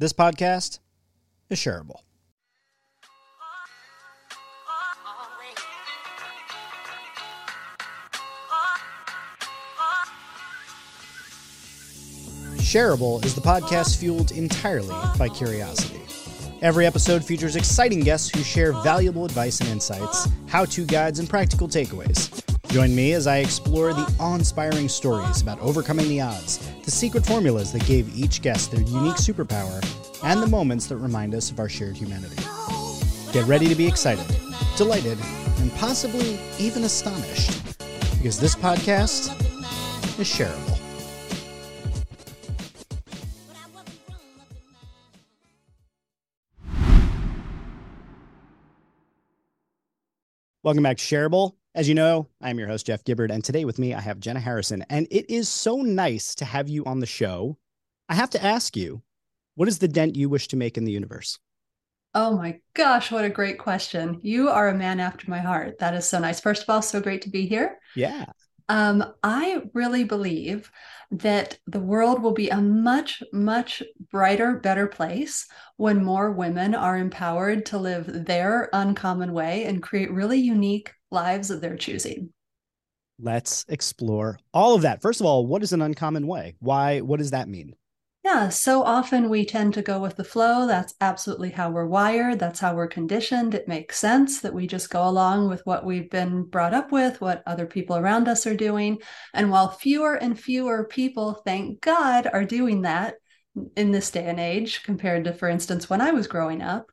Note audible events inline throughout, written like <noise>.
This podcast is shareable. Shareable is the podcast fueled entirely by curiosity. Every episode features exciting guests who share valuable advice and insights, how to guides, and practical takeaways. Join me as I explore the awe inspiring stories about overcoming the odds, the secret formulas that gave each guest their unique superpower, and the moments that remind us of our shared humanity. Get ready to be excited, delighted, and possibly even astonished, because this podcast is shareable. Welcome back to Shareable. As you know, I'm your host, Jeff Gibbard, and today with me, I have Jenna Harrison. And it is so nice to have you on the show. I have to ask you, what is the dent you wish to make in the universe? Oh my gosh, what a great question. You are a man after my heart. That is so nice. First of all, so great to be here. Yeah. Um, I really believe that the world will be a much, much brighter, better place when more women are empowered to live their uncommon way and create really unique lives of their choosing. Let's explore all of that. First of all, what is an uncommon way? Why? What does that mean? Yeah, so often we tend to go with the flow. That's absolutely how we're wired. That's how we're conditioned. It makes sense that we just go along with what we've been brought up with, what other people around us are doing. And while fewer and fewer people, thank God, are doing that in this day and age compared to, for instance, when I was growing up,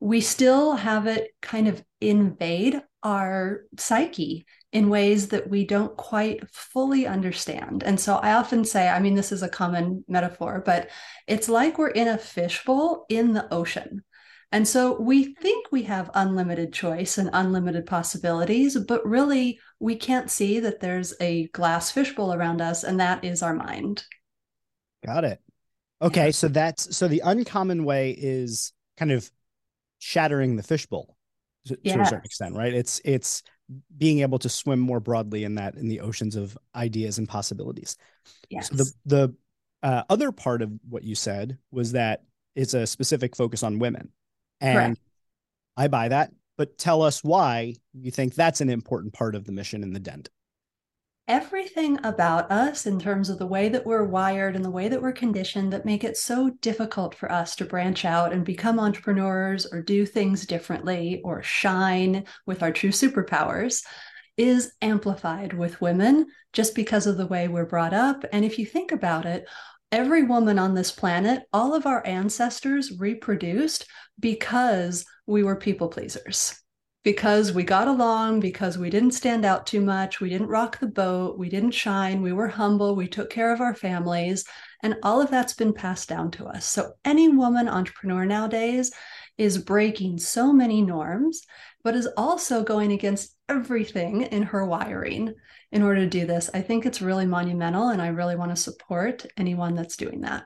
we still have it kind of invade our psyche in ways that we don't quite fully understand. And so I often say, I mean, this is a common metaphor, but it's like we're in a fishbowl in the ocean. And so we think we have unlimited choice and unlimited possibilities, but really we can't see that there's a glass fishbowl around us, and that is our mind. Got it. Okay. Yeah. So that's so the uncommon way is kind of shattering the fishbowl to, yes. to a certain extent, right? It's it's being able to swim more broadly in that in the oceans of ideas and possibilities. Yes. So the the uh, other part of what you said was that it's a specific focus on women, and Correct. I buy that. But tell us why you think that's an important part of the mission in the Dent everything about us in terms of the way that we're wired and the way that we're conditioned that make it so difficult for us to branch out and become entrepreneurs or do things differently or shine with our true superpowers is amplified with women just because of the way we're brought up. And if you think about it, every woman on this planet, all of our ancestors reproduced because we were people pleasers because we got along, because we didn't stand out too much, we didn't rock the boat, we didn't shine, we were humble, we took care of our families, and all of that's been passed down to us. So, any woman entrepreneur nowadays is breaking so many norms, but is also going against everything in her wiring in order to do this. I think it's really monumental, and I really want to support anyone that's doing that.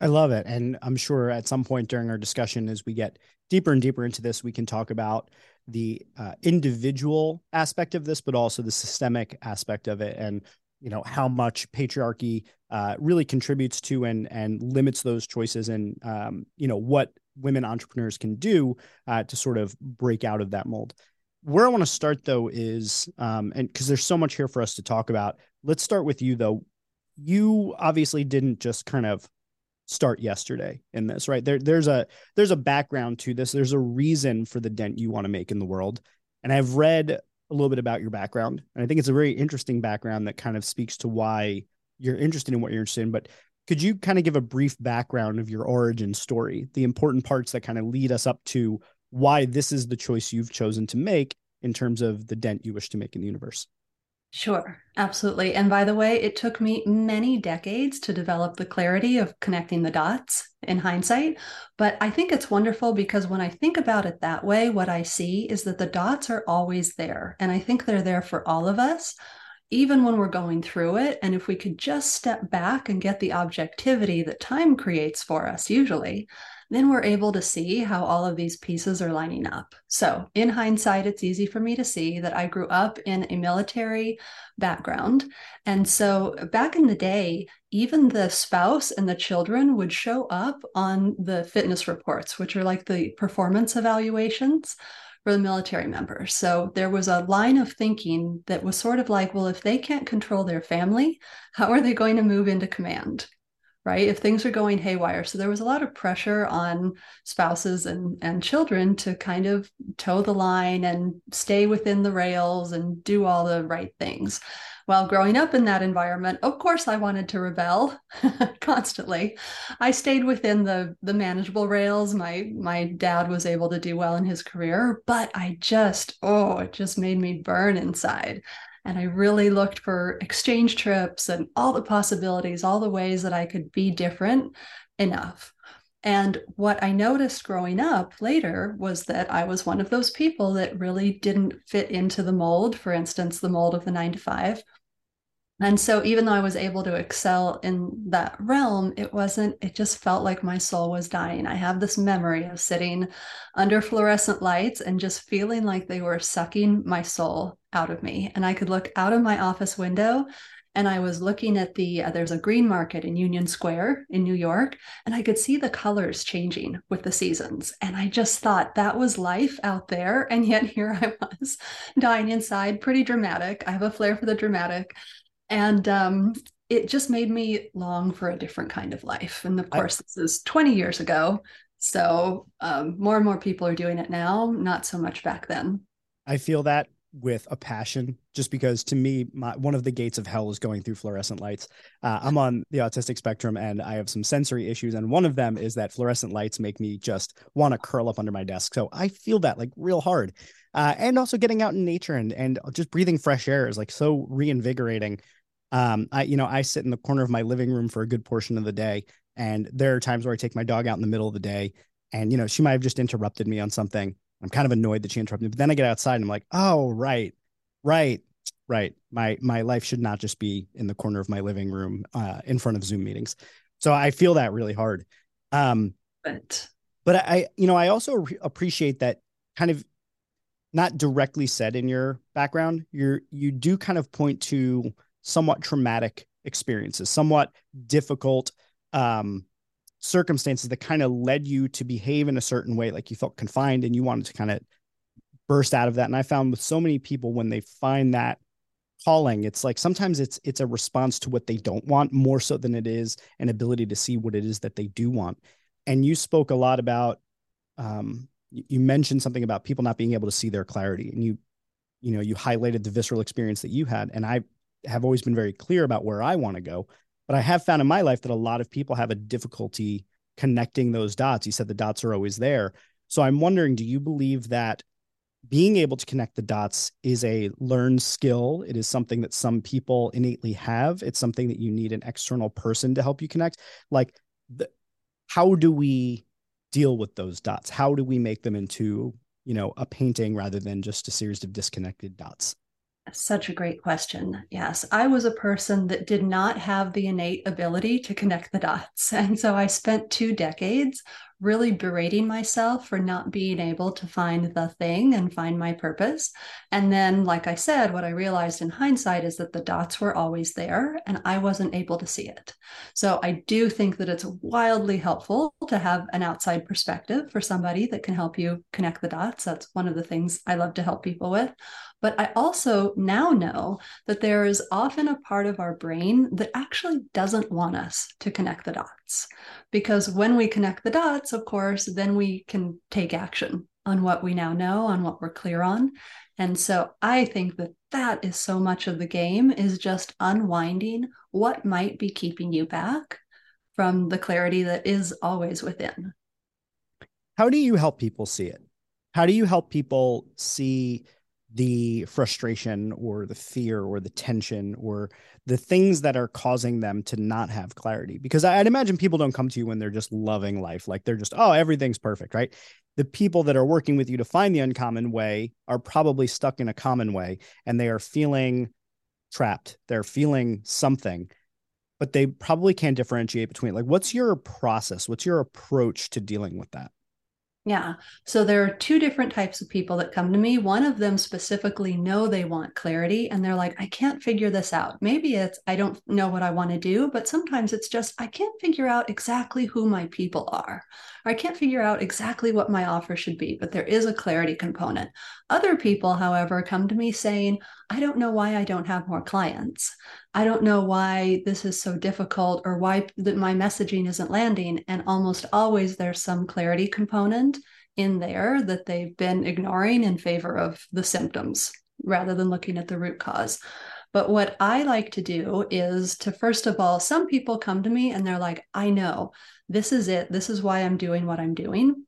I love it. And I'm sure at some point during our discussion, as we get deeper and deeper into this, we can talk about the uh, individual aspect of this, but also the systemic aspect of it, and you know how much patriarchy uh, really contributes to and and limits those choices, and um, you know what women entrepreneurs can do uh, to sort of break out of that mold. Where I want to start though is, um, and because there's so much here for us to talk about. Let's start with you though. You obviously didn't just kind of start yesterday in this right? There there's a there's a background to this. There's a reason for the dent you want to make in the world. And i've read a little bit about your background and i think it's a very interesting background that kind of speaks to why you're interested in what you're interested in. But could you kind of give a brief background of your origin story the important parts that kind of lead us up to why this is the choice you've chosen to make in terms of the dent you wish to make in the universe Sure, absolutely. And by the way, it took me many decades to develop the clarity of connecting the dots in hindsight. But I think it's wonderful because when I think about it that way, what I see is that the dots are always there. And I think they're there for all of us. Even when we're going through it. And if we could just step back and get the objectivity that time creates for us, usually, then we're able to see how all of these pieces are lining up. So, in hindsight, it's easy for me to see that I grew up in a military background. And so, back in the day, even the spouse and the children would show up on the fitness reports, which are like the performance evaluations for the military members. So there was a line of thinking that was sort of like, well, if they can't control their family, how are they going to move into command? Right? If things are going haywire. So there was a lot of pressure on spouses and, and children to kind of toe the line and stay within the rails and do all the right things. Well, growing up in that environment, of course, I wanted to rebel <laughs> constantly. I stayed within the the manageable rails. My my dad was able to do well in his career, but I just oh, it just made me burn inside. And I really looked for exchange trips and all the possibilities, all the ways that I could be different enough. And what I noticed growing up later was that I was one of those people that really didn't fit into the mold, for instance, the mold of the nine to five. And so, even though I was able to excel in that realm, it wasn't, it just felt like my soul was dying. I have this memory of sitting under fluorescent lights and just feeling like they were sucking my soul out of me. And I could look out of my office window and I was looking at the, uh, there's a green market in Union Square in New York, and I could see the colors changing with the seasons. And I just thought that was life out there. And yet <laughs> here I was dying inside, pretty dramatic. I have a flair for the dramatic and um, it just made me long for a different kind of life. And of course, I, this is 20 years ago. So um, more and more people are doing it now, not so much back then. I feel that with a passion just because to me my, one of the gates of hell is going through fluorescent lights uh, i'm on the autistic spectrum and i have some sensory issues and one of them is that fluorescent lights make me just want to curl up under my desk so i feel that like real hard uh, and also getting out in nature and and just breathing fresh air is like so reinvigorating um, I, you know, I sit in the corner of my living room for a good portion of the day. And there are times where I take my dog out in the middle of the day and, you know, she might have just interrupted me on something. I'm kind of annoyed that she interrupted me, but then I get outside and I'm like, oh, right, right, right. My, my life should not just be in the corner of my living room, uh, in front of Zoom meetings. So I feel that really hard. Um, but, but I, you know, I also re- appreciate that kind of not directly said in your background, you're, you do kind of point to, somewhat traumatic experiences, somewhat difficult um, circumstances that kind of led you to behave in a certain way, like you felt confined and you wanted to kind of burst out of that. And I found with so many people when they find that calling, it's like sometimes it's it's a response to what they don't want more so than it is an ability to see what it is that they do want. And you spoke a lot about um, you mentioned something about people not being able to see their clarity and you you know you highlighted the visceral experience that you had and i have always been very clear about where I want to go. But I have found in my life that a lot of people have a difficulty connecting those dots. You said the dots are always there. So I'm wondering, do you believe that being able to connect the dots is a learned skill? It is something that some people innately have. It's something that you need an external person to help you connect. Like, the, how do we deal with those dots? How do we make them into, you know, a painting rather than just a series of disconnected dots? Such a great question. Yes, I was a person that did not have the innate ability to connect the dots. <laughs> And so I spent two decades really berating myself for not being able to find the thing and find my purpose. And then, like I said, what I realized in hindsight is that the dots were always there and I wasn't able to see it. So I do think that it's wildly helpful to have an outside perspective for somebody that can help you connect the dots. That's one of the things I love to help people with. But I also now know that there is often a part of our brain that actually doesn't want us to connect the dots. Because when we connect the dots, of course, then we can take action on what we now know, on what we're clear on. And so I think that that is so much of the game is just unwinding what might be keeping you back from the clarity that is always within. How do you help people see it? How do you help people see the frustration or the fear or the tension or the things that are causing them to not have clarity because i'd imagine people don't come to you when they're just loving life like they're just oh everything's perfect right the people that are working with you to find the uncommon way are probably stuck in a common way and they are feeling trapped. They're feeling something, but they probably can't differentiate between like what's your process? What's your approach to dealing with that? Yeah. So there are two different types of people that come to me. One of them specifically know they want clarity and they're like, I can't figure this out. Maybe it's, I don't know what I want to do, but sometimes it's just, I can't figure out exactly who my people are. Or I can't figure out exactly what my offer should be, but there is a clarity component. Other people, however, come to me saying, I don't know why I don't have more clients. I don't know why this is so difficult or why that my messaging isn't landing. And almost always there's some clarity component in there that they've been ignoring in favor of the symptoms rather than looking at the root cause. But what I like to do is to first of all, some people come to me and they're like, I know this is it. This is why I'm doing what I'm doing.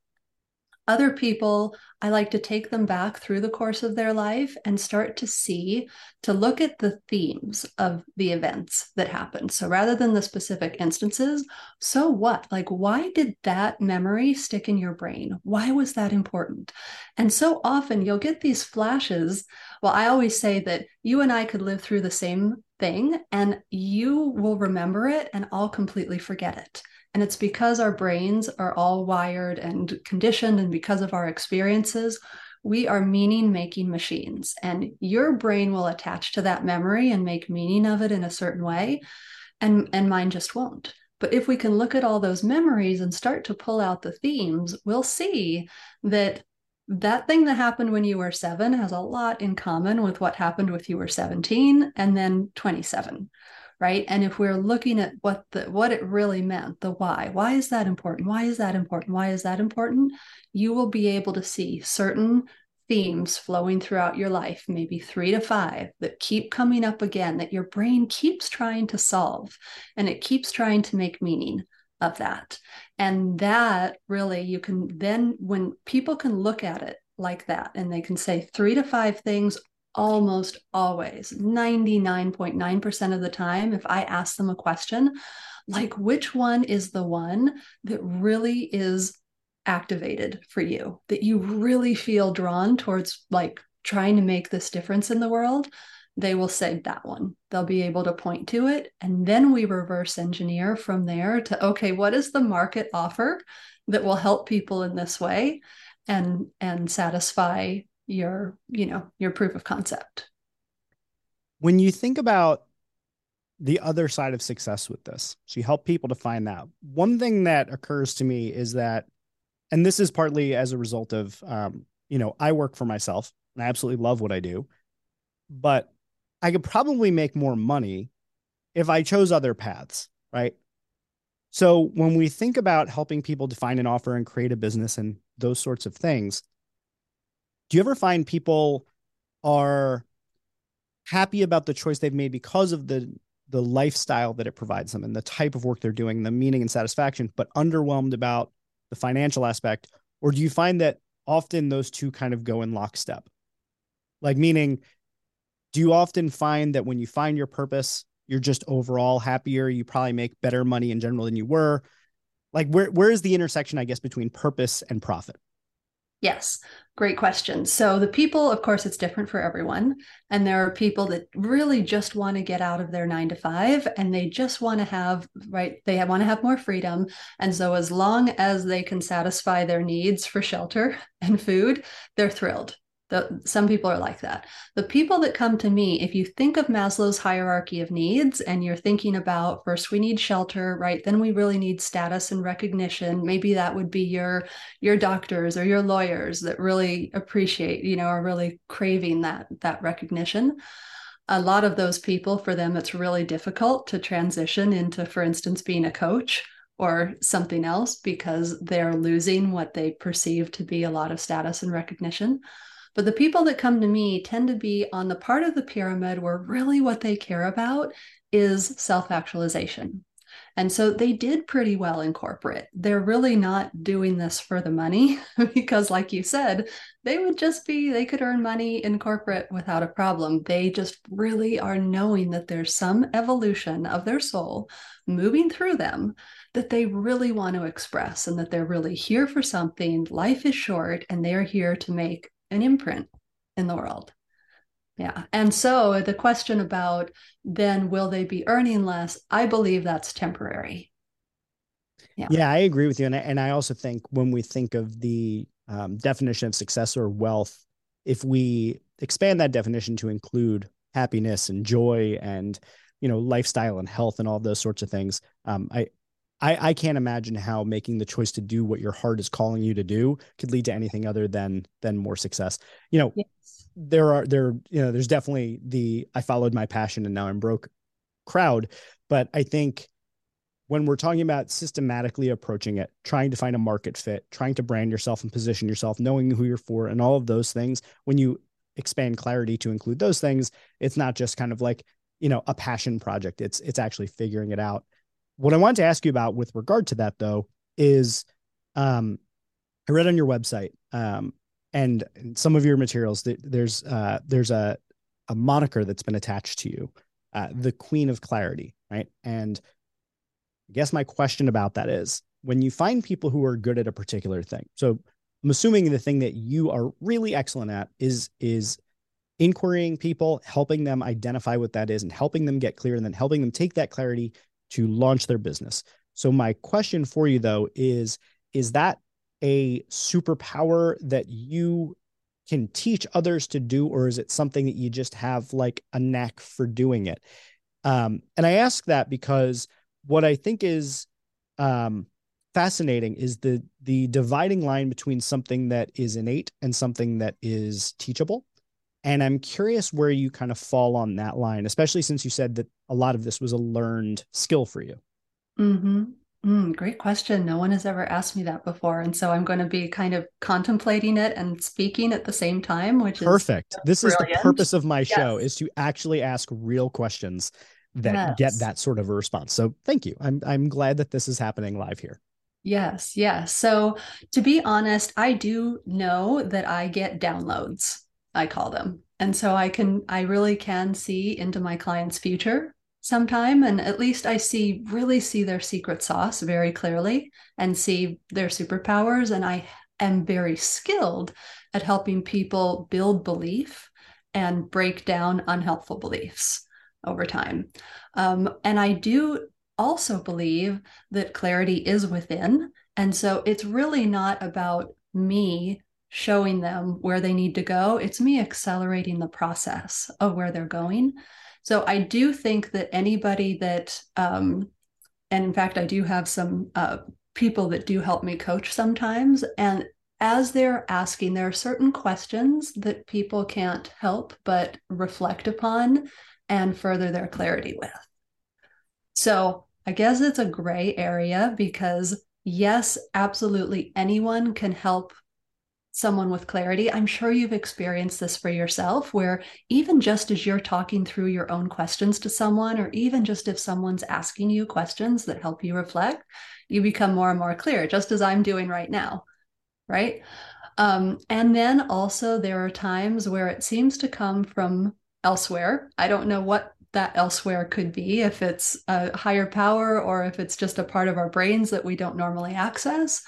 Other people, I like to take them back through the course of their life and start to see, to look at the themes of the events that happened. So rather than the specific instances, so what? Like, why did that memory stick in your brain? Why was that important? And so often you'll get these flashes. Well, I always say that you and I could live through the same thing and you will remember it and I'll completely forget it. And it's because our brains are all wired and conditioned, and because of our experiences, we are meaning making machines. And your brain will attach to that memory and make meaning of it in a certain way, and, and mine just won't. But if we can look at all those memories and start to pull out the themes, we'll see that that thing that happened when you were seven has a lot in common with what happened with you were 17 and then 27 right? And if we're looking at what the what it really meant the why why is that important? Why is that important? Why is that important? You will be able to see certain themes flowing throughout your life maybe 3 to 5 that keep coming up again that your brain keeps trying to solve and it keeps trying to make meaning of that. And that really you can then when people can look at it like that and they can say 3 to 5 things almost always 99.9% of the time if i ask them a question like which one is the one that really is activated for you that you really feel drawn towards like trying to make this difference in the world? They will say that one. They'll be able to point to it and then we reverse engineer from there to okay what is the market offer that will help people in this way and and satisfy your you know your proof of concept. When you think about the other side of success with this so you help people to find that one thing that occurs to me is that and this is partly as a result of um, you know i work for myself and i absolutely love what i do but i could probably make more money if i chose other paths right? So when we think about helping people define an offer and create a business and those sorts of things do you ever find people are happy about the choice they've made because of the the lifestyle that it provides them and the type of work they're doing, the meaning and satisfaction, but underwhelmed about the financial aspect? Or do you find that often those two kind of go in lockstep? Like, meaning, do you often find that when you find your purpose, you're just overall happier? You probably make better money in general than you were. Like, where where is the intersection, I guess, between purpose and profit? Yes, great question. So, the people, of course, it's different for everyone. And there are people that really just want to get out of their nine to five and they just want to have, right? They want to have more freedom. And so, as long as they can satisfy their needs for shelter <laughs> and food, they're thrilled. The, some people are like that. The people that come to me, if you think of Maslow's hierarchy of needs and you're thinking about first we need shelter, right? Then we really need status and recognition. Maybe that would be your your doctors or your lawyers that really appreciate, you know, are really craving that that recognition. A lot of those people, for them, it's really difficult to transition into, for instance, being a coach or something else because they're losing what they perceive to be a lot of status and recognition. But the people that come to me tend to be on the part of the pyramid where really what they care about is self actualization. And so they did pretty well in corporate. They're really not doing this for the money <laughs> because, like you said, they would just be, they could earn money in corporate without a problem. They just really are knowing that there's some evolution of their soul moving through them that they really want to express and that they're really here for something. Life is short and they're here to make an imprint in the world. Yeah. And so the question about then will they be earning less? I believe that's temporary. Yeah. Yeah, I agree with you. And I, and I also think when we think of the um, definition of success or wealth, if we expand that definition to include happiness and joy and you know lifestyle and health and all those sorts of things um, I, I i can't imagine how making the choice to do what your heart is calling you to do could lead to anything other than than more success you know yes. there are there you know there's definitely the i followed my passion and now i'm broke crowd but i think when we're talking about systematically approaching it, trying to find a market fit, trying to brand yourself and position yourself, knowing who you're for, and all of those things, when you expand clarity to include those things, it's not just kind of like, you know, a passion project. It's it's actually figuring it out. What I wanted to ask you about with regard to that though is um I read on your website um and some of your materials that there's uh there's a a moniker that's been attached to you, uh, the Queen of Clarity, right? And I guess my question about that is when you find people who are good at a particular thing. So I'm assuming the thing that you are really excellent at is is inquiring people, helping them identify what that is and helping them get clear and then helping them take that clarity to launch their business. So my question for you though is is that a superpower that you can teach others to do or is it something that you just have like a knack for doing it? Um, and I ask that because what I think is um, fascinating is the the dividing line between something that is innate and something that is teachable. And I'm curious where you kind of fall on that line, especially since you said that a lot of this was a learned skill for you. Mm-hmm. Mm, great question. No one has ever asked me that before. And so I'm going to be kind of contemplating it and speaking at the same time, which perfect. Is perfect. this brilliant. is the purpose of my show yes. is to actually ask real questions that yes. get that sort of a response. So thank you. I'm I'm glad that this is happening live here. Yes, yes. So to be honest, I do know that I get downloads, I call them. And so I can I really can see into my client's future sometime and at least I see really see their secret sauce very clearly and see their superpowers and I am very skilled at helping people build belief and break down unhelpful beliefs over time. Um, and I do also believe that clarity is within. And so it's really not about me showing them where they need to go, it's me accelerating the process of where they're going. So I do think that anybody that, um, and in fact, I do have some uh, people that do help me coach sometimes. And as they're asking, there are certain questions that people can't help but reflect upon and further their clarity with. So I guess it's a gray area because, yes, absolutely anyone can help someone with clarity. I'm sure you've experienced this for yourself, where even just as you're talking through your own questions to someone, or even just if someone's asking you questions that help you reflect, you become more and more clear, just as I'm doing right now. Right. Um, and then also, there are times where it seems to come from elsewhere. I don't know what that elsewhere could be, if it's a higher power or if it's just a part of our brains that we don't normally access.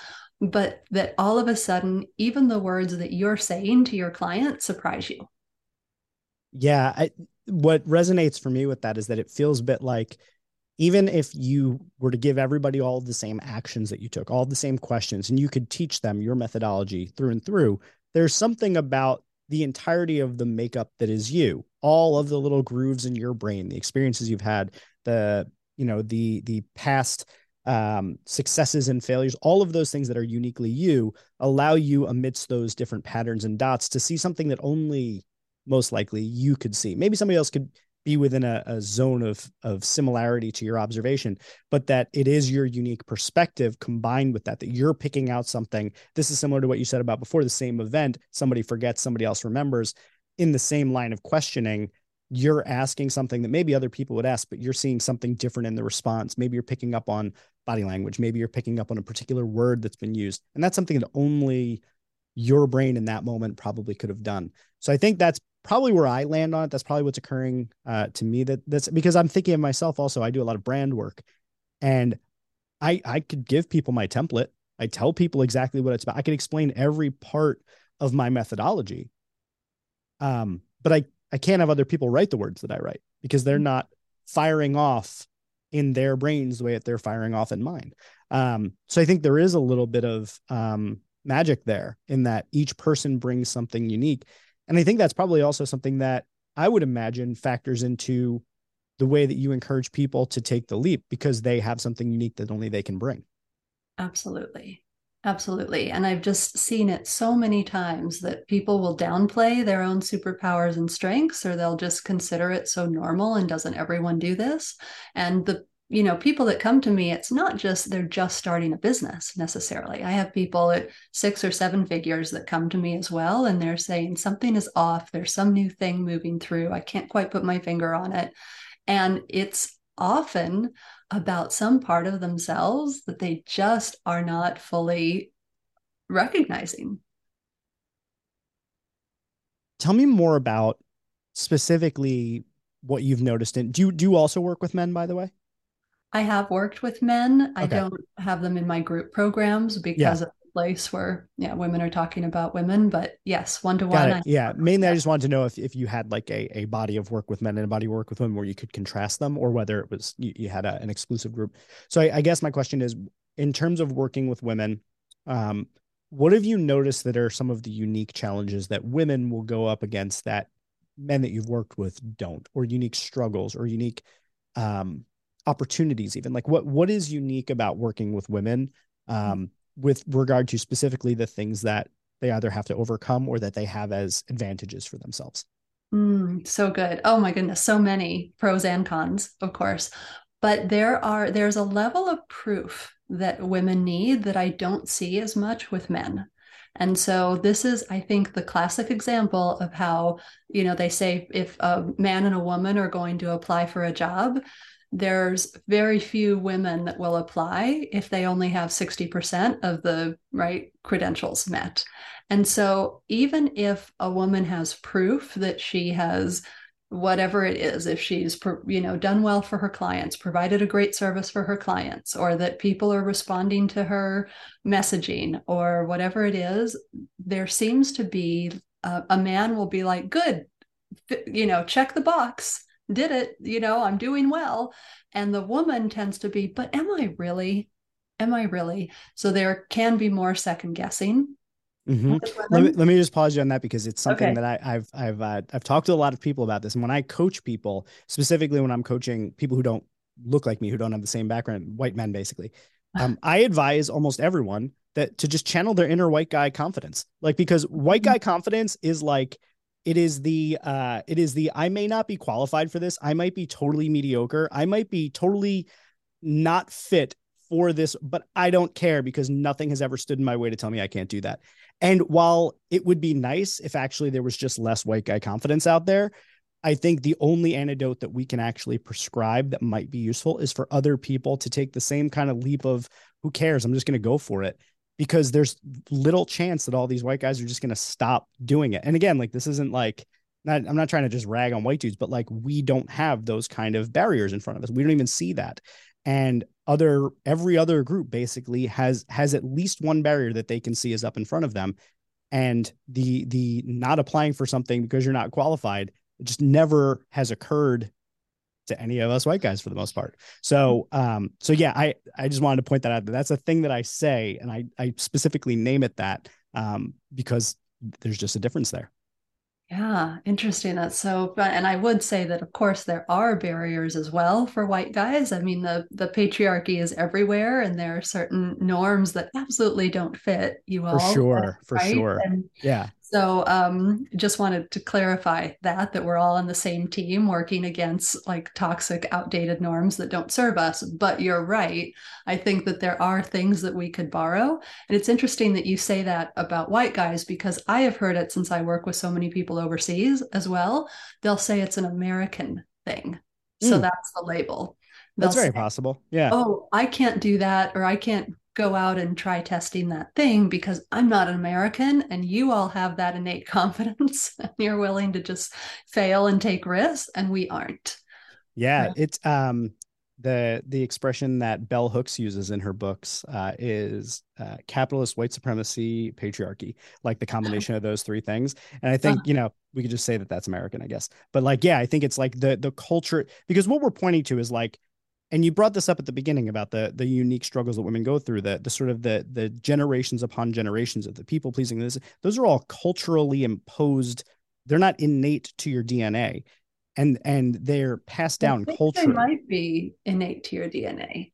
But that all of a sudden, even the words that you're saying to your client surprise you. Yeah. I, what resonates for me with that is that it feels a bit like even if you were to give everybody all the same actions that you took, all the same questions, and you could teach them your methodology through and through, there's something about the entirety of the makeup that is you all of the little grooves in your brain the experiences you've had the you know the the past um, successes and failures all of those things that are uniquely you allow you amidst those different patterns and dots to see something that only most likely you could see. Maybe somebody else could be within a, a zone of of similarity to your observation but that it is your unique perspective combined with that that you're picking out something. This is similar to what you said about before the same event somebody forgets somebody else remembers. In the same line of questioning you're asking something that maybe other people would ask but you're seeing something different in the response. Maybe you're picking up on body language maybe you're picking up on a particular word that's been used and that's something that only your brain in that moment probably could have done so i think that's probably where I land on it. That's probably what's occurring uh, to me. That that's because I'm thinking of myself. Also, I do a lot of brand work, and I I could give people my template. I tell people exactly what it's about. I can explain every part of my methodology. Um, but I I can't have other people write the words that I write because they're mm-hmm. not firing off in their brains the way that they're firing off in mine. Um, so I think there is a little bit of um, magic there in that each person brings something unique. And I think that's probably also something that I would imagine factors into the way that you encourage people to take the leap because they have something unique that only they can bring. Absolutely. Absolutely. And I've just seen it so many times that people will downplay their own superpowers and strengths, or they'll just consider it so normal and doesn't everyone do this? And the you know people that come to me it's not just they're just starting a business necessarily i have people at six or seven figures that come to me as well and they're saying something is off there's some new thing moving through i can't quite put my finger on it and it's often about some part of themselves that they just are not fully recognizing. Tell me more about specifically what you've noticed. And do you, do you also work with men, by the way? I have worked with men. I don't have them in my group programs because yeah. of place where yeah women are talking about women. But yes, one to one. Yeah, mainly I just wanted to know if, if you had like a, a body of work with men and a body of work with women where you could contrast them, or whether it was you, you had a, an exclusive group. So I, I, guess my question is, in terms of working with women, um, what have you noticed that are some of the unique challenges that women will go up against that men that you've worked with don't, or unique struggles, or unique um, opportunities even like what what is unique about working with women um, with regard to specifically the things that they either have to overcome or that they have as advantages for themselves. Mm, so good. Oh my goodness so many pros and cons of course. But there are there's a level of proof that women need that i don't see as much with men. And so this is, I think, the classic example of how, you know, they say if a man and a woman are going to apply for a job, there's very few women that will apply if they only have 60% of the right credentials met. And so even if a woman has proof that she has whatever it is if she's you know done well for her clients provided a great service for her clients or that people are responding to her messaging or whatever it is there seems to be a, a man will be like good you know check the box did it you know i'm doing well and the woman tends to be but am i really am i really so there can be more second guessing mm-hmm. let, me, let me just pause you on that because it's something okay. that I, have I've uh, I've talked to a lot of people about this, and when I coach people, specifically when I'm coaching people who don't look like me, who don't have the same background, white men basically, <sighs> um, I advise almost everyone that to just channel their inner white guy confidence, like because white mm-hmm. guy confidence is like it is the uh it is the i may not be qualified for this. I might be totally mediocre. I might be totally not fit for this but i don't care because nothing has ever stood in my way to tell me i can't do that. And while it would be nice if actually there was just less white guy confidence out there i think the only antidote that we can actually prescribe that might be useful is for other people to take the same kind of leap of who cares? I'm just going to go for it because there's little chance that all these white guys are just going to stop doing it. And again, like this isn't like not, I'm not trying to just rag on white dudes, but like we don't have those kind of barriers in front of us. We don't even see that. And other every other group basically has has at least one barrier that they can see is up in front of them. And the the not applying for something because you're not qualified just never has occurred to any of us white guys for the most part. So, um, so yeah, I I just wanted to point that out. That's a thing that I say, and I I specifically name it that um, because there's just a difference there. Yeah, interesting. That's so and I would say that of course there are barriers as well for white guys. I mean the the patriarchy is everywhere and there are certain norms that absolutely don't fit you all. For sure, for sure. And yeah. So um, just wanted to clarify that that we're all on the same team working against like toxic, outdated norms that don't serve us. But you're right. I think that there are things that we could borrow. And it's interesting that you say that about white guys because I have heard it since I work with so many people overseas as well. They'll say it's an American thing. So mm. that's the label. They'll that's very say, possible. Yeah. Oh, I can't do that, or I can't go out and try testing that thing because I'm not an American and you all have that innate <laughs> confidence and you're willing to just fail and take risks and we aren't. Yeah, yeah. it's um the the expression that Bell Hooks uses in her books uh, is uh, capitalist white supremacy patriarchy, like the combination of those three things. And I think uh-huh. you know we could just say that that's American, I guess. But like, yeah, I think it's like the the culture because what we're pointing to is like, and you brought this up at the beginning about the the unique struggles that women go through, the the sort of the the generations upon generations of the people pleasing. This those are all culturally imposed. They're not innate to your DNA and and they're passed down culture. They might be innate to your DNA.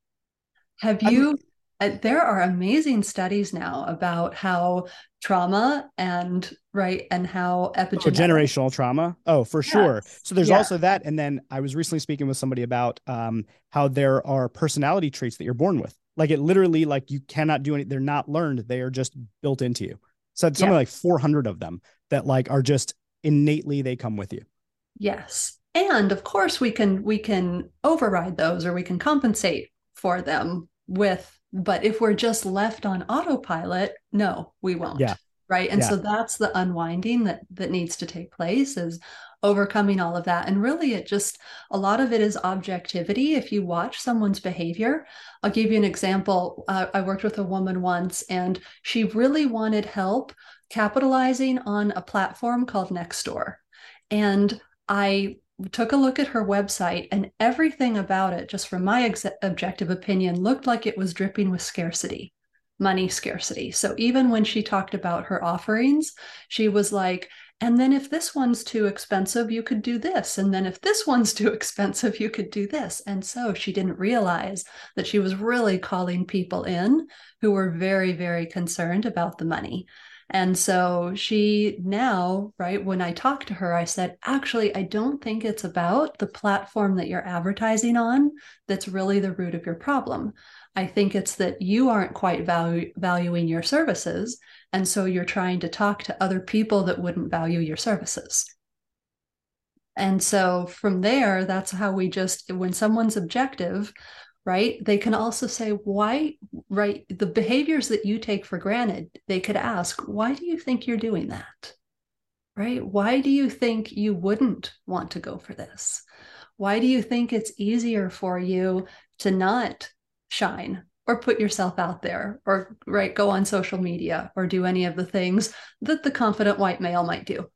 Have you? I there are amazing studies now about how trauma and right and how epigenetic oh, generational trauma. Oh, for yes. sure. So there's yeah. also that, and then I was recently speaking with somebody about um, how there are personality traits that you're born with. Like it literally, like you cannot do any. They're not learned. They are just built into you. So it's something yeah. like 400 of them that like are just innately they come with you. Yes. And of course we can we can override those or we can compensate for them with but if we're just left on autopilot, no, we won't. Yeah. Right. And yeah. so that's the unwinding that that needs to take place is overcoming all of that. And really it just a lot of it is objectivity. If you watch someone's behavior, I'll give you an example. Uh, I worked with a woman once and she really wanted help capitalizing on a platform called Nextdoor. And I took a look at her website and everything about it, just from my ex- objective opinion, looked like it was dripping with scarcity, money scarcity. So even when she talked about her offerings, she was like, and then if this one's too expensive, you could do this. And then if this one's <laughs> too expensive, you could do this. And so she didn't realize that she was really calling people in who were very, very concerned about the money. And so she now, right, when I talked to her, I said, actually, I don't think it's about the platform that you're advertising on that's really the root of your problem. I think it's that you aren't quite value, valuing your services. And so you're trying to talk to other people that wouldn't value your services. And so from there, that's how we just, when someone's objective, right? They can also say, why, right? The behaviors that you take for granted, they could ask, why do you think you're doing that? Right? Why do you think you wouldn't want to go for this? Why do you think it's easier for you to not shine or put yourself out there or right go on social media or do any of the things that the confident white male might do?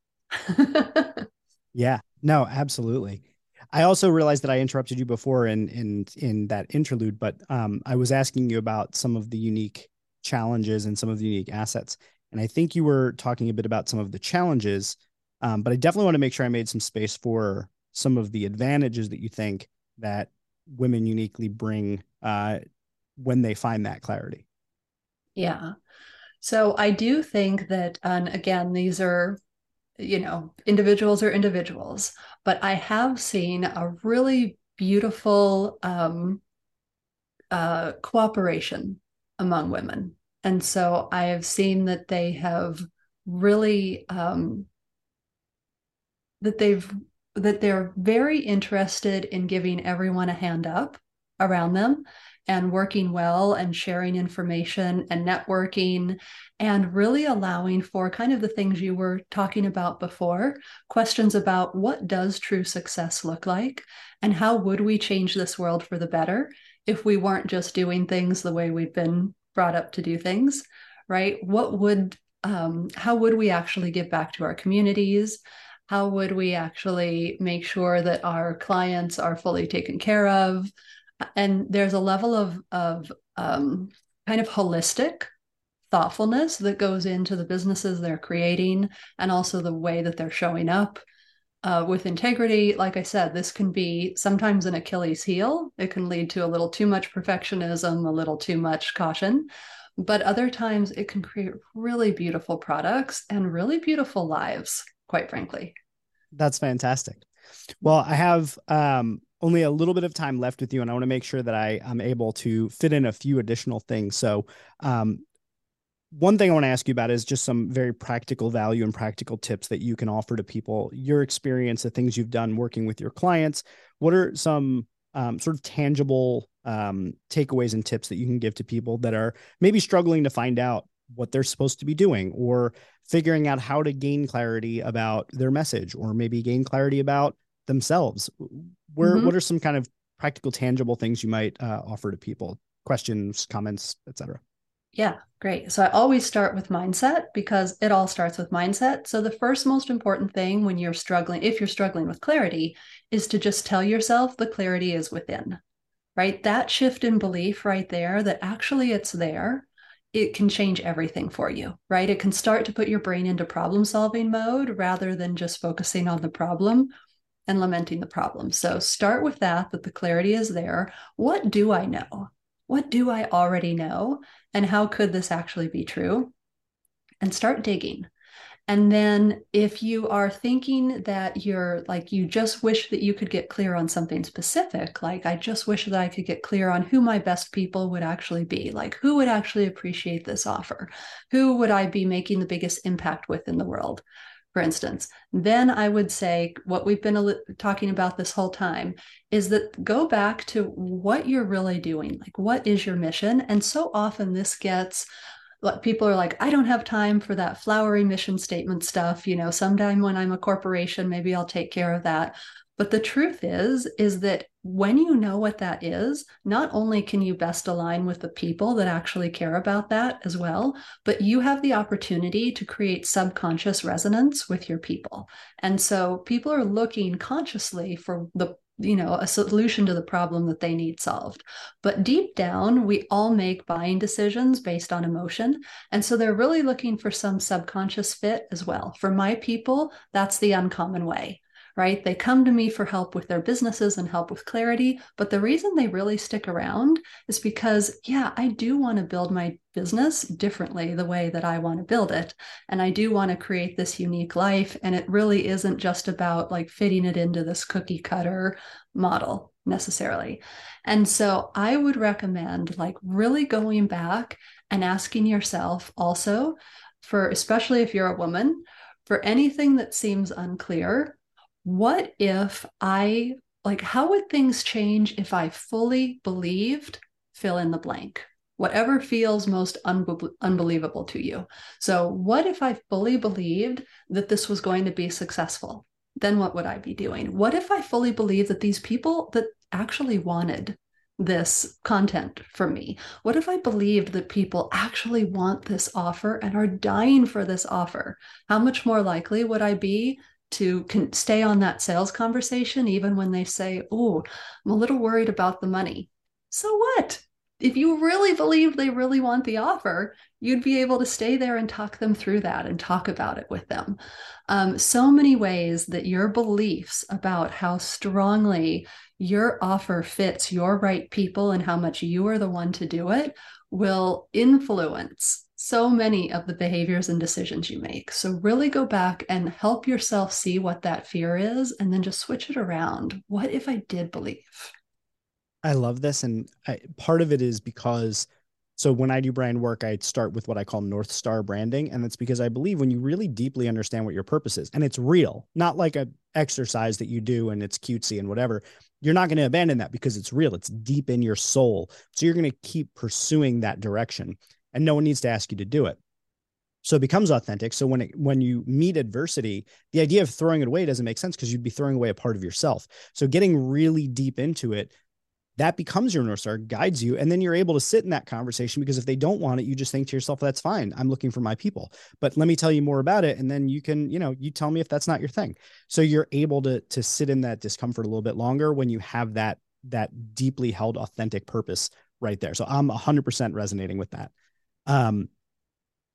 <laughs> yeah. No, absolutely. I also realized that I interrupted you before in in in that interlude, but um, I was asking you about some of the unique challenges and some of the unique assets, and I think you were talking a bit about some of the challenges. Um, but I definitely want to make sure I made some space for some of the advantages that you think that women uniquely bring uh, when they find that clarity. Yeah. So I do think that, and again, these are you know, individuals are individuals, but I have seen a really beautiful um, uh, cooperation among women. And so I have seen that they have really, um, that they've, that they're very interested in giving everyone a hand up around them and working well and sharing information and networking and really allowing for kind of the things you were talking about before questions about what does true success look like and how would we change this world for the better if we weren't just doing things the way we've been brought up to do things right? What would um, how would we actually give back to our communities? How would we actually make sure that our clients are fully taken care of? And there's a level of of um, kind of holistic thoughtfulness that goes into the businesses they're creating and also the way that they're showing up uh, with integrity. Like I said, this can be sometimes an Achilles heel. It can lead to a little too much perfectionism, a little too much caution. But other times it can create really beautiful products and really beautiful lives, quite frankly. That's fantastic. Well, I have um, only a little bit of time left with you, and I want to make sure that I am able to fit in a few additional things. So, um, one thing I want to ask you about is just some very practical value and practical tips that you can offer to people. Your experience, the things you've done working with your clients. What are some um, sort of tangible um, takeaways and tips that you can give to people that are maybe struggling to find out what they're supposed to be doing or figuring out how to gain clarity about their message or maybe gain clarity about themselves where mm-hmm. what are some kind of practical, tangible things you might uh, offer to people? Questions, comments, etc. Yeah, great. So I always start with mindset because it all starts with mindset. So the first most important thing when you're struggling, if you're struggling with clarity, is to just tell yourself the clarity is within, right? That shift in belief right there that actually it's there, it can change everything for you, right? It can start to put your brain into problem solving mode rather than just focusing on the problem and lamenting the problem. So start with that, that the clarity is there. What do I know? What do I already know? And how could this actually be true? And start digging. And then if you are thinking that you're like, you just wish that you could get clear on something specific, like, I just wish that I could get clear on who my best people would actually be, like, who would actually appreciate this offer? Who would I be making the biggest impact with in the world? For instance, then I would say what we've been talking about this whole time is that go back to what you're really doing. Like, what is your mission? And so often this gets like people are like, I don't have time for that flowery mission statement stuff. You know, sometime when I'm a corporation, maybe I'll take care of that. But the truth is, is that when you know what that is, not only can you best align with the people that actually care about that as well, but you have the opportunity to create subconscious resonance with your people. And so people are looking consciously for the you know a solution to the problem that they need solved. But deep down we all make buying decisions based on emotion. And so they're really looking for some subconscious fit as well. For my people that's the uncommon way right? They come to me for help with their businesses and help with clarity. But the reason they really stick around is because, yeah, I do want to build my business differently the way that I want to build it. And I do want to create this unique life. And it really isn't just about like fitting it into this cookie cutter model necessarily. And so I would recommend like really going back and asking yourself also for especially if you're a woman for anything that seems unclear what if I, like, how would things change if I fully believed, fill in the blank? Whatever feels most unbe- unbelievable to you. So, what if I fully believed that this was going to be successful? Then what would I be doing? What if I fully believed that these people that actually wanted this content from me? What if I believed that people actually want this offer and are dying for this offer? How much more likely would I be to can stay on that sales conversation even when they say oh i'm a little worried about the money. So what? If you really believe they really want the offer you'd be able to stay there and talk them through that and talk about it with them. Um, so many ways that your beliefs about how strongly your offer fits your right people and how much you are the one to do it will influence so many of the behaviors and decisions you make. So, really go back and help yourself see what that fear is and then just switch it around. What if I did believe? I love this. And I, part of it is because so when I do brand work, I start with what I call North Star branding. And that's because I believe when you really deeply understand what your purpose is and it's real, not like a exercise that you do and it's cutesy and whatever, you're not going to abandon that because it's real. It's deep in your soul. So you're going to keep pursuing that direction and no one needs to ask you to do it. So it becomes authentic. So when it when you meet adversity the idea of throwing it away doesn't make sense because you'd be throwing away a part of yourself. So getting really deep into it that becomes your north star guides you and then you're able to sit in that conversation because if they don't want it you just think to yourself that's fine. I'm looking for my people. But let me tell you more about it and then you can you know you tell me if that's not your thing. So you're able to to sit in that discomfort a little bit longer when you have that that deeply held authentic purpose right there. So i'm 100% resonating with that um,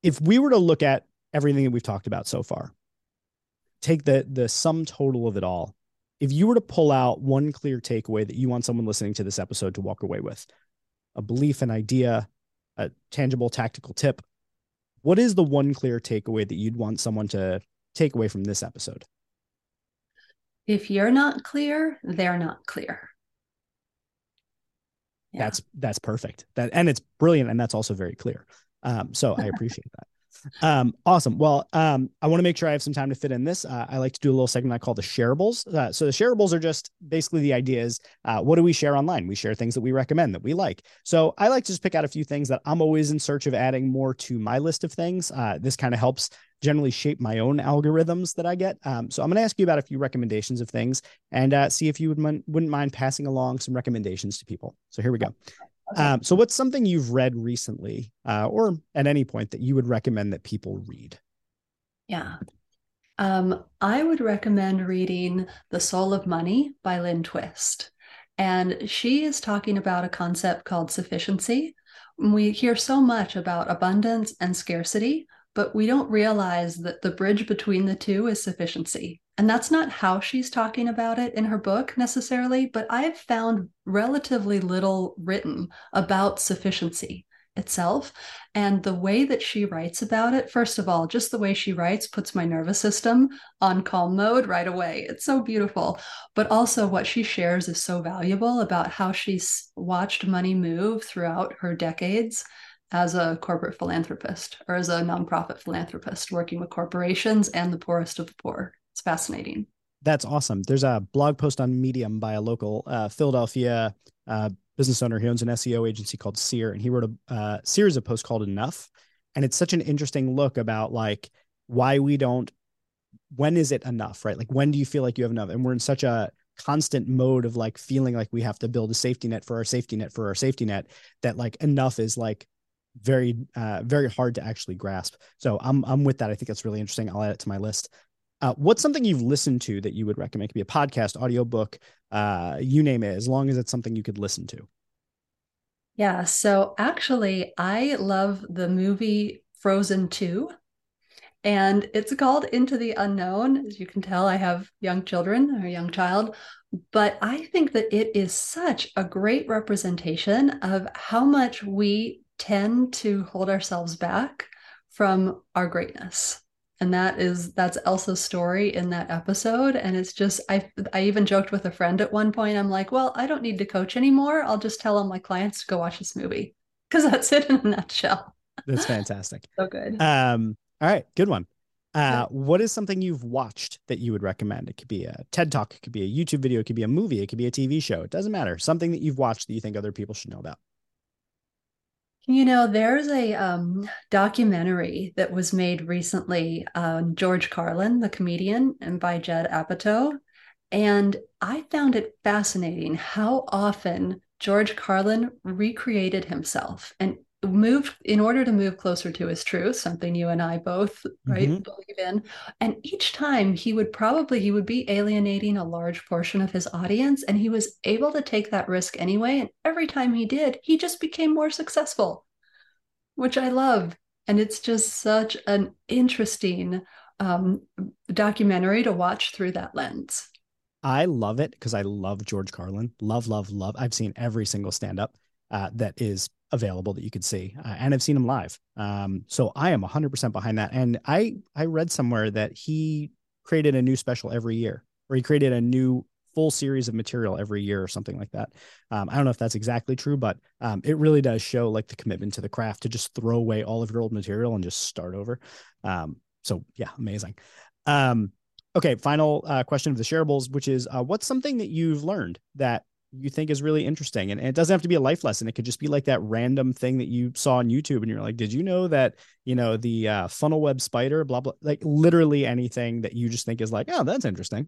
if we were to look at everything that we've talked about so far, take the the sum total of it all. If you were to pull out one clear takeaway that you want someone listening to this episode to walk away with, a belief, an idea, a tangible tactical tip, what is the one clear takeaway that you'd want someone to take away from this episode? If you're not clear, they're not clear yeah. that's that's perfect that and it's brilliant and that's also very clear um, so i <laughs> appreciate that Um, awesome. Well, um, I want to make sure I have some time to fit in this. Uh, I like to do a little segment I call the shareables. Uh, so the shareables are just basically the idea is uh, what do we share online? We share things that we recommend that we like. So I like to just pick out a few things that I'm always in search of adding more to my list of things. Uh, this kind of helps generally shape my own algorithms that I get. Um, so I'm going to ask you about a few recommendations of things and uh, see if you would wouldn't mind passing along some recommendations to people. So here we go. Um, so, what's something you've read recently, uh, or at any point, that you would recommend that people read? Yeah. Um, I would recommend reading The Soul of Money by Lynne Twist. And she is talking about a concept called sufficiency. We hear so much about abundance and scarcity, but we don't realize that the bridge between the two is sufficiency. And that's not how she's talking about it in her book necessarily, but I've found relatively little written about sufficiency itself. And the way that she writes about it, first of all, just the way she writes puts my nervous system on calm mode right away. It's so beautiful. But also, what she shares is so valuable about how she's watched money move throughout her decades as a corporate philanthropist or as a nonprofit philanthropist working with corporations and the poorest of the poor. It's fascinating. That's awesome. There's a blog post on Medium by a local uh, Philadelphia uh, business owner. He owns an SEO agency called Seer, and he wrote a uh, series of posts called Enough. And it's such an interesting look about like why we don't, when is it enough, right? Like, when do you feel like you have enough? And we're in such a constant mode of like feeling like we have to build a safety net for our safety net for our safety net that like enough is like very uh, very hard to actually grasp. So I'm I'm with that. I think that's really interesting. I'll add it to my list. Uh, what's something you've listened to that you would recommend? It could be a podcast, audiobook, uh, you name it, as long as it's something you could listen to. Yeah. So actually, I love the movie Frozen 2. And it's called Into the Unknown. As you can tell, I have young children or a young child. But I think that it is such a great representation of how much we tend to hold ourselves back from our greatness. And that is that's Elsa's story in that episode. And it's just I I even joked with a friend at one point. I'm like well I don't need to coach anymore. I'll just tell all my clients to go watch this movie. <laughs> Because that's it in a nutshell. That's <laughs> fantastic. So good. Um all right good one. Uh what is something you've watched that you would recommend? It could be a TED talk it could be a YouTube video it could be a movie it could be a TV show. It doesn't matter. Something that you've watched that you think other people should know about you know, there's a um, documentary that was made recently on George Carlin, the comedian, and by Judd Apatow. And I found it fascinating how often George Carlin recreated himself and moved in order to move closer to his truth something you and i both right mm-hmm. believe in and each time he would probably he would be alienating a large portion of his audience and he was able to take that risk anyway and every time he did he just became more successful which i love and it's just such an interesting um, documentary to watch through that lens. I love it because i love george carlin. Love love love. I've seen every single stand up uh, that is available that you could see, uh, and I've seen him live. Um, so I am 100% behind that. And I I read somewhere that he created a new special every year, or he created a new full series of material every year or something like that. Um, I don't know if that's exactly true, but um, it really does show like the commitment to the craft to just throw away all of your old material and just start over. Um, so yeah, amazing. Um, okay, final uh, question of the shareables, which is uh, what's something that you've learned that you think is really interesting. And, and, it doesn't have to be a life lesson. It could just be like that random thing that you saw on YouTube and you're like, did you know that, you know, the uh, funnel web spider, blah, blah, like literally anything that you just think is like, oh, that's interesting.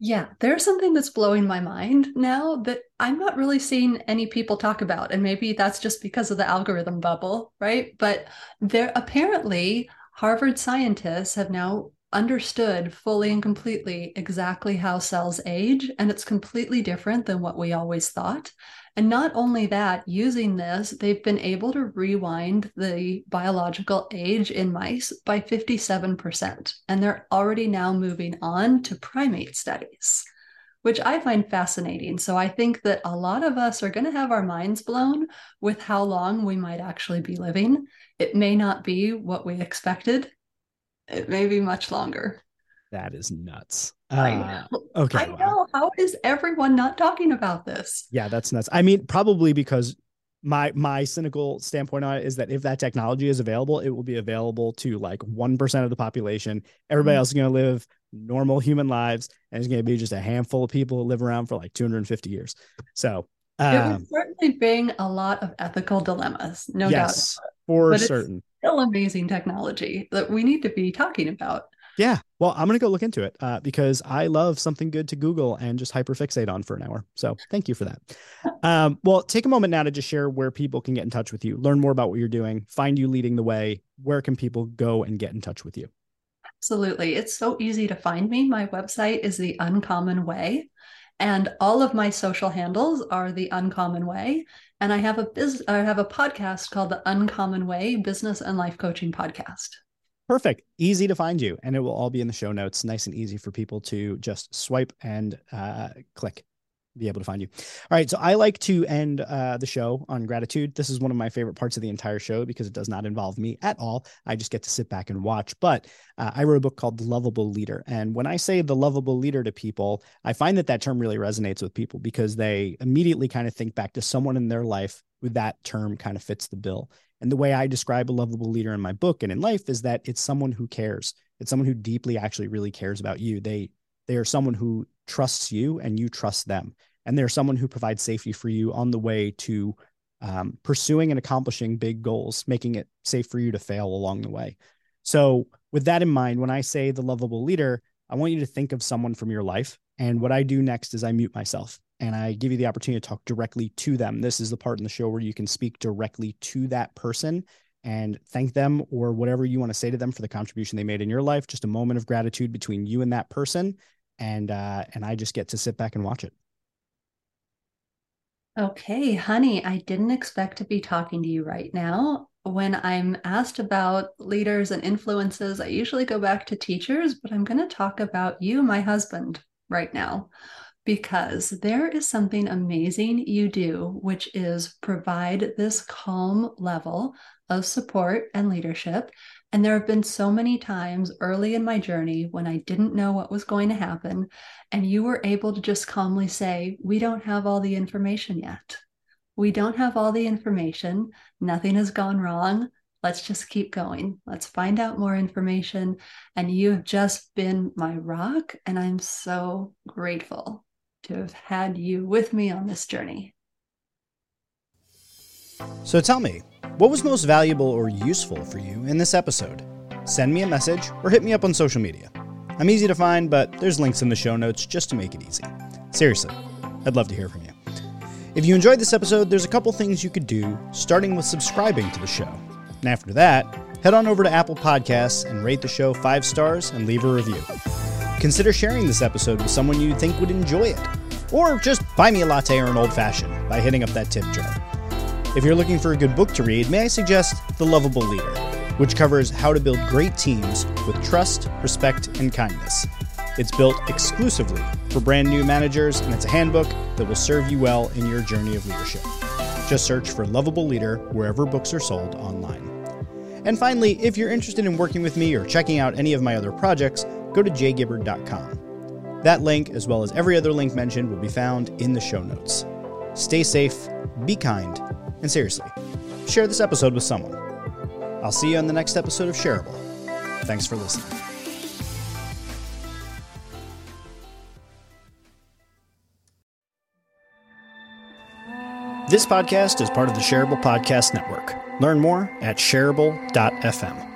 Yeah, there's something that's blowing my mind now that I'm not really seeing any people talk about. And maybe that's just because of the algorithm bubble, right? But there apparently Harvard scientists have now understood fully and completely exactly how cells age, and it's completely different than what we always thought. And not only that, using this, they've been able to rewind the biological age in mice by 57%. And they're already now moving on to primate studies, which I find fascinating. So I think that a lot of us are going to have our minds blown with how long we might actually be living. It may not be what we expected it may be much longer. That is nuts. I uh, know. okay. I know. How is everyone not talking about this? Yeah, that's nuts. I mean, probably because my my cynical standpoint on it is that if that technology is available, it will be available to like one percent of the population. Everybody mm-hmm. else is going to live normal human lives, and it's going to be just a handful of people who live around for like 250 years. So um, it would certainly bring a lot of ethical dilemmas, no yes, doubt. For but certain. Still amazing technology that we need to be talking about. Yeah. Well, I'm going to go look into it uh, because I love something good to Google and just hyperfixate on for an hour. So thank you for that. <laughs> Um, well, take a moment now to just share where people can get in touch with you, learn more about what you're doing, find you leading the way. Where can people go and get in touch with you? Absolutely. It's so easy to find me. My website is The Uncommon Way. And all of my social handles are The Uncommon Way. And I have a biz- I have a podcast called The Uncommon Way Business and Life Coaching Podcast. Perfect. Easy to find you. And it will all be in the show notes. Nice and easy for people to just swipe and uh, click, be able to find you. All right. So I like to end uh, the show on gratitude. This is one of my favorite parts of the entire show because it does not involve me at all. I just get to sit back and watch. But uh, I wrote a book called The Lovable Leader. And when I say the lovable leader to people, I find that that term really resonates with people because they immediately kind of think back to someone in their life with that term kind of fits the bill. And the way I describe a lovable leader in my book and in life is that it's someone who cares. It's someone who deeply actually really cares about you. They they are someone who trusts you and you trust them. And they're someone who provides safety for you on the way to um, pursuing and accomplishing big goals, making it safe for you to fail along the way. So, with that in mind, when I say the lovable leader, I want you to think of someone from your life. And what I do next is I mute myself and I give you the opportunity to talk directly to them. This is the part in the show where you can speak directly to that person and thank them or whatever you want to say to them for the contribution they made in your life. Just a moment of gratitude between you and that person, and uh, and I just get to sit back and watch it. Okay, honey, I didn't expect to be talking to you right now. When I'm asked about leaders and influences, I usually go back to teachers, but I'm going to talk about you, my husband, right now because there is something amazing you do, which is provide this calm level of support and leadership. And there have been so many times early in my journey when I didn't know what was going to happen. And you were able to just calmly say, We don't have all the information yet. We don't have all the information. Nothing has gone wrong. Let's just keep going. Let's find out more information. And you have just been my rock. And I'm so grateful to have had you with me on this journey. So tell me, what was most valuable or useful for you in this episode? Send me a message or hit me up on social media. I'm easy to find, but there's links in the show notes just to make it easy. Seriously, I'd love to hear from you. If you enjoyed this episode, there's a couple things you could do, starting with subscribing to the show. And after that, head on over to Apple Podcasts and rate the show five stars and leave a review. Consider sharing this episode with someone you think would enjoy it. Or just buy me a latte or an old fashioned by hitting up that tip jar. If you're looking for a good book to read, may I suggest The Lovable Leader, which covers how to build great teams with trust, respect, and kindness. It's built exclusively for brand new managers, and it's a handbook that will serve you well in your journey of leadership. Just search for Lovable Leader wherever books are sold online. And finally, if you're interested in working with me or checking out any of my other projects, go to jgibbard.com. That link, as well as every other link mentioned, will be found in the show notes. Stay safe, be kind, and seriously, share this episode with someone. I'll see you on the next episode of Shareable. Thanks for listening. This podcast is part of the Shareable Podcast Network. Learn more at shareable.fm.